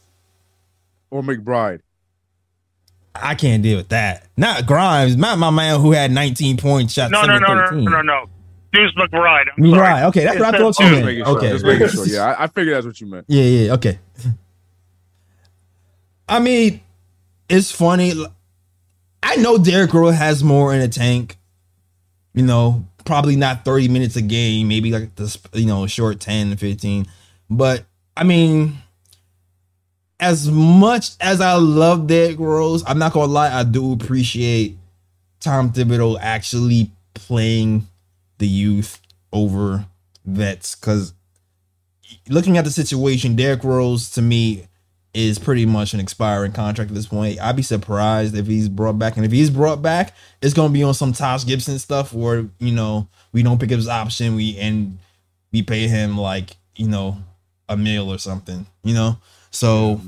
Or McBride. I can't deal with that. Not Grimes, not my man who had 19 points, shot No, no, no, no, no, no, no. Deuce McBride. I'm McBride. sorry. Okay, that's what I thought you meant. sure. Okay. Just making sure. Yeah, I, I figured that's what you meant. Yeah, yeah, okay. I mean, it's funny. I know Derrick Rose has more in the tank. You know, probably not 30 minutes a game, maybe like this, you know, short 10, 15. But I mean, as much as I love Derrick Rose, I'm not gonna lie, I do appreciate Tom Thibodeau actually playing the youth over vets because looking at the situation, Derrick Rose to me is pretty much an expiring contract at this point. I'd be surprised if he's brought back, and if he's brought back, it's gonna be on some Taj Gibson stuff where you know we don't pick up his option, we and we pay him like you know a meal or something, you know. So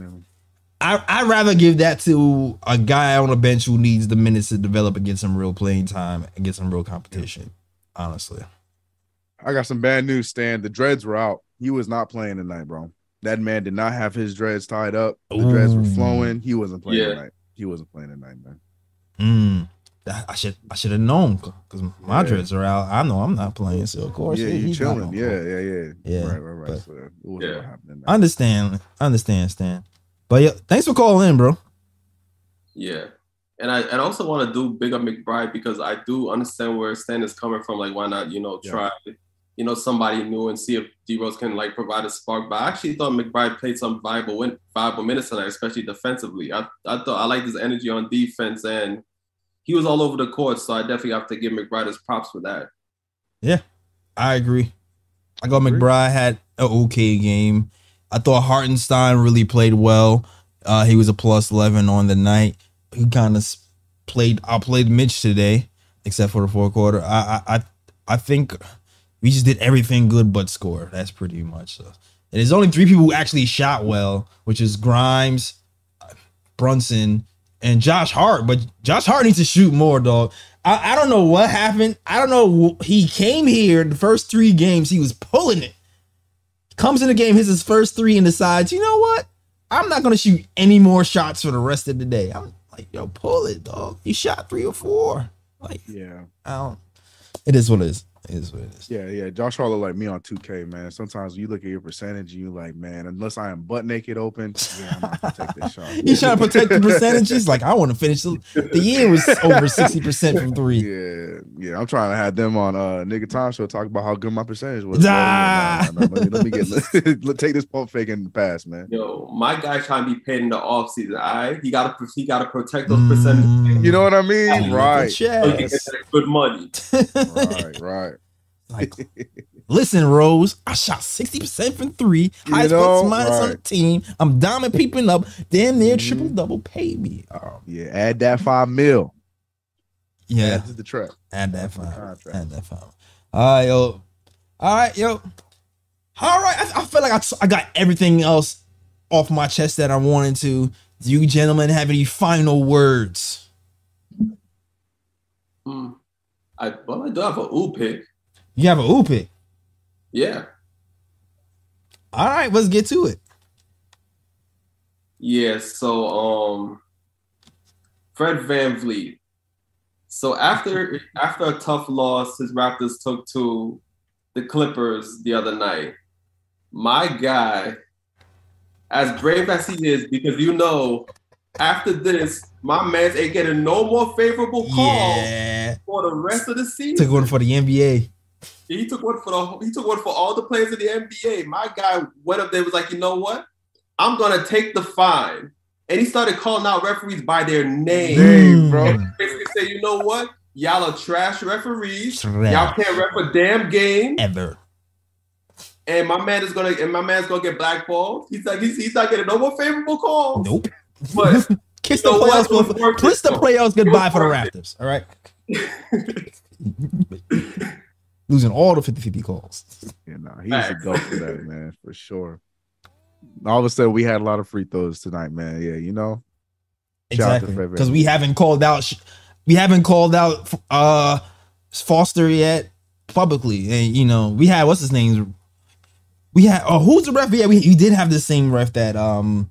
I I'd rather give that to a guy on the bench who needs the minutes to develop and get some real playing time and get some real competition. Honestly, I got some bad news, Stan. The dreads were out. He was not playing tonight, bro. That man did not have his dreads tied up. The dreads were flowing. He wasn't playing Yeah. tonight. He wasn't playing tonight, man. Mm, I should I should have known because my Yeah. dreads are out. I know I'm not playing, so of course yeah, he- you he's not chilling. Yeah, play. yeah, yeah. Yeah, Right, right, right. so it Yeah. happened. I understand. I understand, Stan. But yeah, thanks for calling in, bro. Yeah. And I and I also want to do big up McBride because I do understand where Stan is coming from. Like, why not, you know, Yeah. Try, you know, somebody new and see if D Rose can like provide a spark. But I actually thought McBride played some viable win, viable minutes tonight, especially defensively. I, I thought I liked his energy on defense and he was all over the court. So I definitely have to give McBride his props for that. Yeah, I agree. I got McBride had an okay game. I thought Hartenstein really played well. Uh, he was a plus eleven on the night. He kind of played. I played Mitch today, except for the fourth quarter. I, I I I think we just did everything good but score. That's pretty much. So. And there's only three people who actually shot well, which is Grimes, Brunson, and Josh Hart. But Josh Hart needs to shoot more, dog. I, I don't know what happened. I don't know. He came here the first three games. He was pulling it. Comes in the game, hits his first three, and decides, you know what? I'm not gonna shoot any more shots for the rest of the day. I'm like, yo, pull it, dog. You shot three or four. Like, Yeah. I don't. It is what it is. It is what it is. Yeah, yeah. Josh Hart look like me on 2K, man. Sometimes you look at your percentage and you like, man, unless I am butt naked open, yeah, I'm not gonna take this shot. He's trying to protect the percentages. Like, I want to finish the, the year was over 60% from three. Yeah, yeah. I'm trying to have them on uh Knick of Time show talk about how good my percentage was. Ah. Nah, nah, nah, Let, me, let me get let, take this pump fake in the past, man. Yo, my guy trying to be paid in the offseason. All right. He gotta he gotta protect those percentages. Mm. You know what I mean? Yeah, Right, So he can get Chess. that good money. right, right. Like, listen, Rose, I shot 60% from three. You Highest know, plus minus on the team. I'm diamond peeping up. Damn near triple double. Pay me. Oh, Yeah, add that five mil. yeah. Add to the trap. Add that five. Add that five. All right, yo. All right, yo. All right. I, I feel like I, t- I got everything else off my chest that I wanted to. Do you gentlemen have any final words? Hmm. I well, I do have a ooh pick. You have a ooh pick. Yeah. All right, let's get to it. Yeah, so um Fred VanVleet. So after after a tough loss his Raptors took to the Clippers the other night, my guy, as brave as he is, because you know, after this, my man's ain't getting no more favorable calls Yeah. for the rest of the season. Took one for the NBA. He took one for the he took one for all the players in the NBA. My guy went up there was like, you know what? I'm gonna take the fine. And he started calling out referees by their name. Name, bro. Mm. Basically say, you know what? Y'all are trash referees. Trash. Y'all can't ref a damn game. Ever. and my man is gonna and my man's gonna get blackballed. He's like he's, he's not getting no more favorable calls. Nope. But Kiss the playoffs. It was for- worth Kiss the playoffs goodbye for the. Raptors. All right. Losing all the 50-50 calls. You know, he's Facts. a goat for that, man, for sure. All of a sudden, we had a lot of free throws tonight, man. Yeah, you know, Shout out to Exactly. Because we haven't called out sh- we haven't called out uh Foster yet publicly. And you know, we had what's his name? We had oh who's the ref? Yeah, we, we did have the same ref that um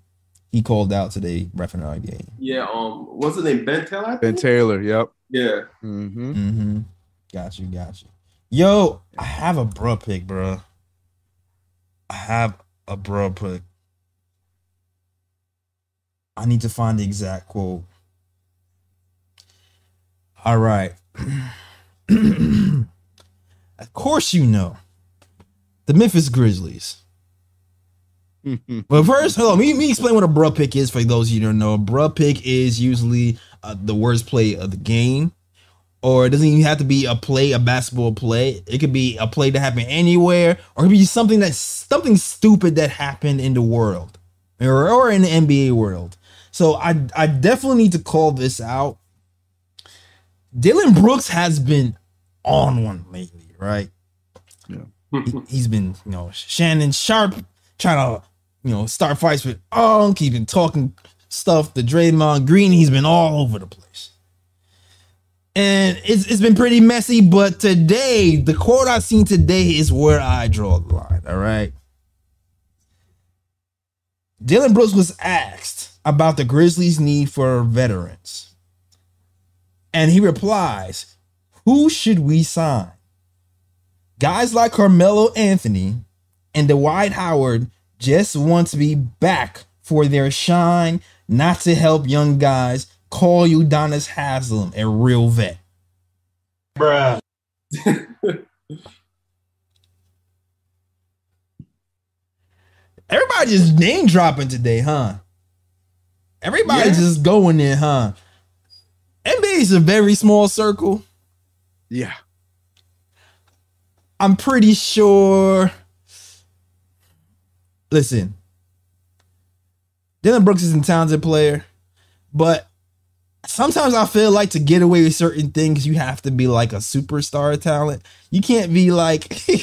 he called out today, ref in our game. yeah, um, what's his name? Ben Taylor. I Ben? Taylor. Yep. Yeah. Mm-hmm. Mm-hmm. Got you, got you. Yo, I have a bruh pick, bro. I have a bruh pick. I need to find the exact quote. All right. of course, you know the Memphis Grizzlies. But first, hold on. Me, me explain what a bruh pick is for those of you don't know. A bruh pick is usually uh, the worst play of the game or it doesn't even have to be a play, a basketball play. It could be a play that happened anywhere, or it could be something that's something stupid that happened in the world or, or in the NBA world. So I I definitely need to call this out. Dillon Brooks has been on one lately, right? He, he's been, you know, Shannon Sharpe trying to, you know, start fights with Unk. He's been talking stuff to Draymond Green. He's been all over the place and it's, it's been pretty messy but today the quote i've seen today is where i draw the line all right? Dillon brooks was asked about the grizzlies need for veterans. And he replies who should we sign? Guys like carmelo anthony and dwight howard just want to be back for their shine not to help young guys call Udonis Haslem a real vet. Bruh. Everybody just name dropping today, huh? Everybody Yeah. just going in, huh? NBA is a very small circle. Yeah. I'm pretty sure. Listen, Dillon Brooks is a talented player, but sometimes I feel like to get away with certain things, you have to be like a superstar talent. You can't be like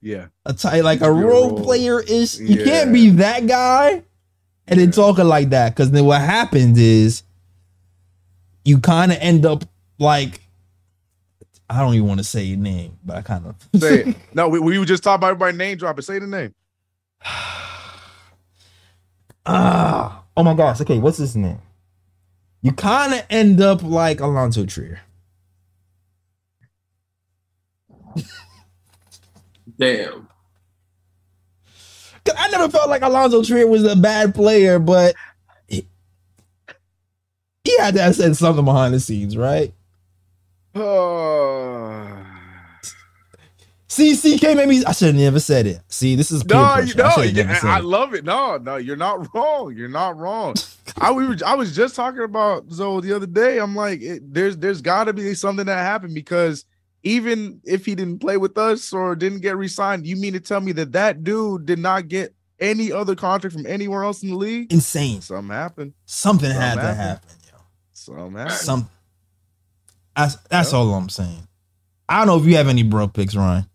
Yeah. a type like a role role. player is. You Yeah. can't be that guy and then talking like that because then what happens is you kind of end up like I don't even want to say your name, but I kind of Say it. No, we, we were just talking about everybody name dropping. Say the name. Ah, oh my gosh. Okay, what's his name? You kind of end up like Allonzo Trier. Damn. 'Cause I never felt like Allonzo Trier was a bad player, but he, he had to have said something behind the scenes, right? Oh. See, CK made me. I should have never said it. See, this is No, you know, I yeah, I love it. No, no, you're not wrong. You're not wrong. I we were, I was just talking about Zoe the other day. I'm like, it, there's there's got to be something that happened because even if he didn't play with us or didn't get re-signed, you mean to tell me that that dude did not get any other contract from anywhere else in the league? Insane. Something happened. Something Something had to happened. happen, yo. Something happened. Some. That's that's Yeah. all I'm saying. I don't know if you have any bro picks, Ryan.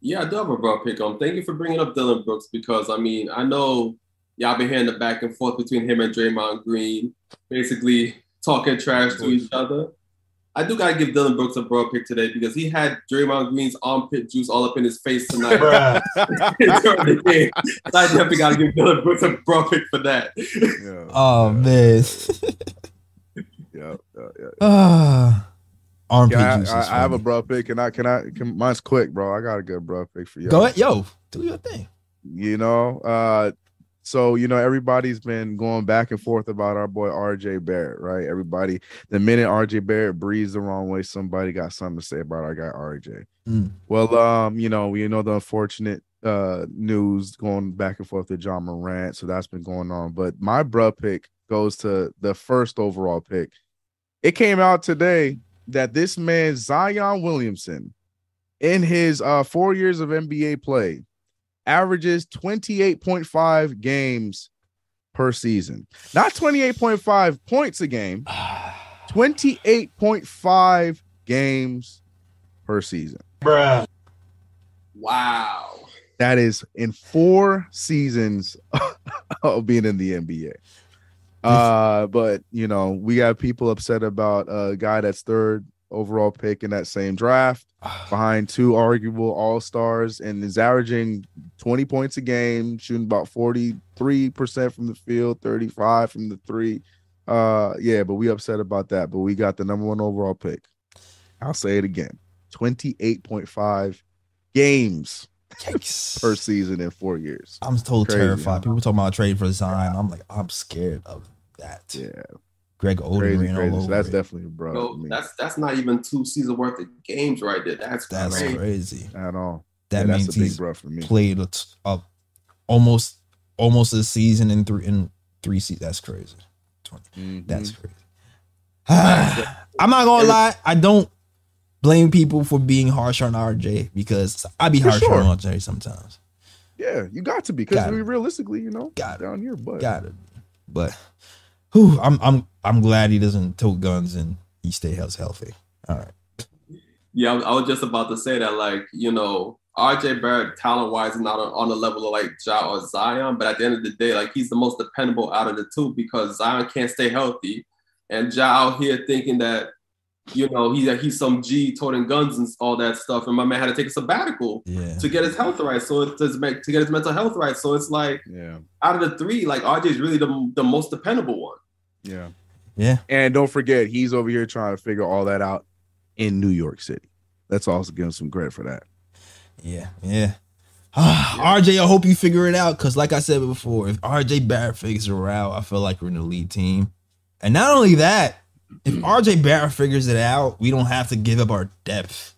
Yeah, I do have a bro pick on. Thank you for bringing up Dillon Brooks because I mean I know y'all been hearing the back and forth between him and Draymond Green, basically talking trash to each other. I do gotta give Dillon Brooks a bro pick today because he had Draymond Green's armpit juice all up in his face tonight during the game. So I definitely gotta give Dillon Brooks a bro pick for that. Yeah, Oh man. yeah, yeah, yeah. Ah. Armpit Yeah, I, I, I have a bro pick, and I can I can mine's quick, bro. I got a good bro pick for you. Go ahead, yo. Do your thing. you know uh so you know everybody's been going back and forth about our boy rj barrett right everybody the minute rj barrett breathes the wrong way somebody got something to say about our guy rj Mm. well um you know we know the unfortunate uh news going back and forth to ja morant so that's been going on but my bruh pick goes to the first overall pick it came out today that this man zion williamson in his uh four years of NBA play, averages 28.5 games per season. Not 28.5 points a game, 28.5 games per season. Bruh. Wow. That is in four seasons of being in the NBA. Uh, but you know, we got people upset about a guy that's third overall pick in that same draft behind two arguable all stars and is averaging 20 points a game, shooting about 43% from the field, 35 from the three. Uh, yeah, but we upset about that. But we got the number one overall pick. I'll say it again 28.5 games Yikes. per season in four years. I'm totally Crazy, terrified. huh? People talking about trading for Zion. I'm like, I'm scared of that. Yeah, Greg Oden crazy, ran all crazy. So that's it. definitely a bro. Bro, that's that's not even two seasons worth of games right there. That's, That's crazy. crazy. at all. That yeah, means that's a big he's bro for me. played a t- a- almost almost a season in three in three seasons. That's crazy. 20. Mhm. That's crazy. I'm not gonna lie. I don't blame people for being harsh on RJ because I be For harsh sure. on RJ sometimes. yeah, you got to be because Got it. we realistically, you know, Got it. down here, but Got it. But whew, I'm I'm I'm glad he doesn't tote guns and he stays healthy. All right. Yeah, I was- just about to say that, like, you know, RJ Barrett, talent wise, is not on, on the level of like Ja or Zion, but at the end of the day, like, he's the most dependable out of the two because Zion can't stay healthy. And Ja out here thinking that, you know, he's, he's some G toting guns and all that stuff. And my man had to take a sabbatical Yeah. to get his health right. So it's to make- to get his mental health right. So it's like, yeah, out of the three, like, RJ is really the, the most dependable one. yeah. Yeah. And don't forget, he's over here trying to figure all that out in New York City. Let's also give him some credit for that. Yeah. Yeah. RJ, I hope you figure it out because, like I said before, if RJ Barrett figures it out, I feel like we're in the lead team. And not only that, if RJ Barrett figures it out, we don't have to give up our depth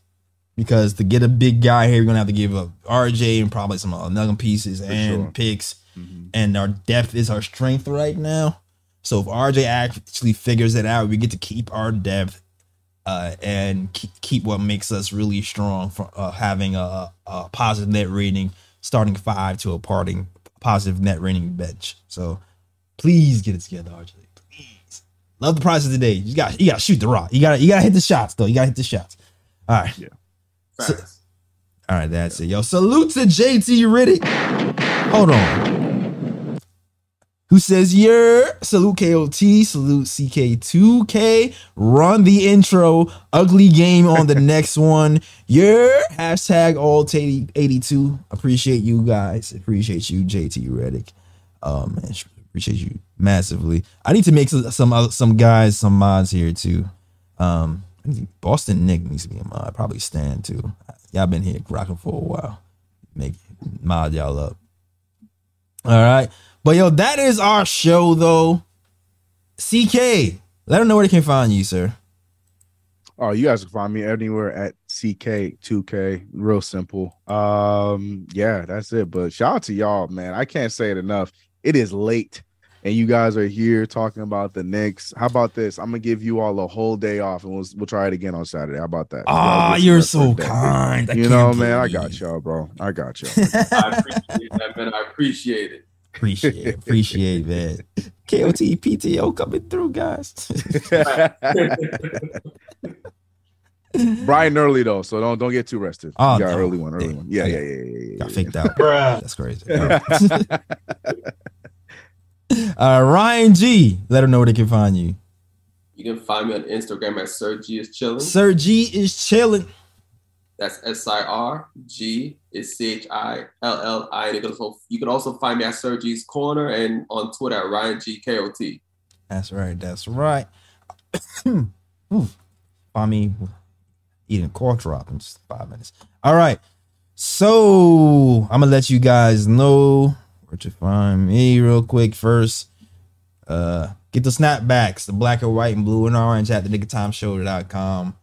because to get a big guy here, we're gonna have to give up RJ and probably some other pieces and sure. picks. Mhm. And our depth is our strength right now. So if RJ actually figures it out, we get to keep our depth uh, and keep, keep what makes us really strong for uh, having a, a positive net rating, starting five to a parting positive net rating bench. So please get it together, RJ. Love the prize of the day. You got you got to shoot the rock. You got to you got to hit the shots though. You got to hit the shots. All right. So- Facts. All right, that's it. Yo, salute to JT Riddick. Hold on. Who says yeah? Salute KOT, salute CK2K. Run the intro. Ugly game on the next one. Yeah. Hashtag alt 82. Appreciate you guys. Appreciate you, JT Reddick. Um, man, appreciate you massively. I need to make some some, some guys some mods here too. Um, Boston Nick needs to be a mod. Probably Stan too. Y'all been here rocking for a while. Make mod y'all up. All right. But yo, that is our show though. CK, let them know where they can find you, sir. Oh, you guys can find me anywhere at CK2K. Real simple. Um, yeah, that's it. But shout out to y'all, man. I can't say it enough. It is late, and you guys are here talking about the Knicks. How about this? I'm gonna give you all a whole day off, and we'll we'll try it again on Saturday. How about that? Ah, Y'all get you're so a day. kind. You can't know, man, I got y'all, bro. I got y'all. I appreciate that, man. I appreciate it. Appreciate, appreciate that. KOT PTO coming through, guys. Brian early though, so don't don't get too rested. Oh, you got no. early one, early Damn. one. Yeah, I yeah, yeah, yeah, yeah, yeah. Got faked out. That's crazy. uh, Ryan G, let them know where they can find you. You can find me on Instagram at Sir G is chilling. Sir G is chilling. That's S I R G is C H I L L I. You can also you can also find me at Sir G's Corner and on Twitter at Ryan G K O T. That's right. That's right. I mean, eating a cork drop in just five minutes. All right. So I'm gonna let you guys know where to find me real quick. First, uh, get the snapbacks, the black and white and blue and orange at the knickoftimeshow.com.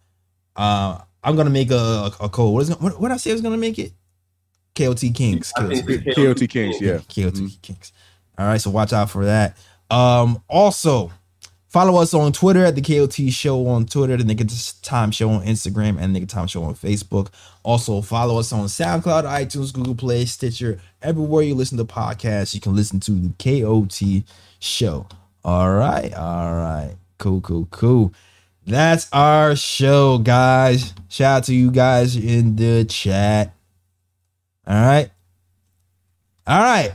Uh, I'm gonna make a, a code. What is it, what, what I say I was gonna make it? KOT Kings. I KOT KOT Kings, yeah. KOT Kings. All right, so watch out for that. Um, also Follow us on Twitter at the KOT Show on Twitter, the Knick of Time Show on Instagram, and Knick of Time Show on Facebook. Also, follow us on SoundCloud, iTunes, Google Play, Stitcher, everywhere you listen to podcasts. You can listen to the KOT Show. All right, all right, cool, cool, cool. That's our show, guys. Shout out to you guys in the chat. All right. All right.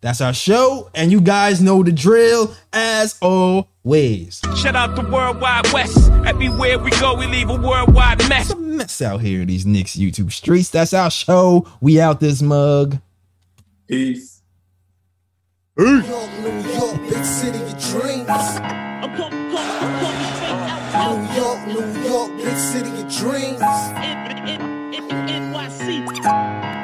That's our show. And you guys know the drill as always. Shout out the Worldwide West. Everywhere we go, we leave a worldwide mess. It's a mess out here in these Knicks YouTube streets. That's our show. We out this mug. Peace. New York, New York, big city of dreams. I'm coming, coming, I'm coming straight out, out. New York, New York, big city of dreams. N- N- N- N- NYC.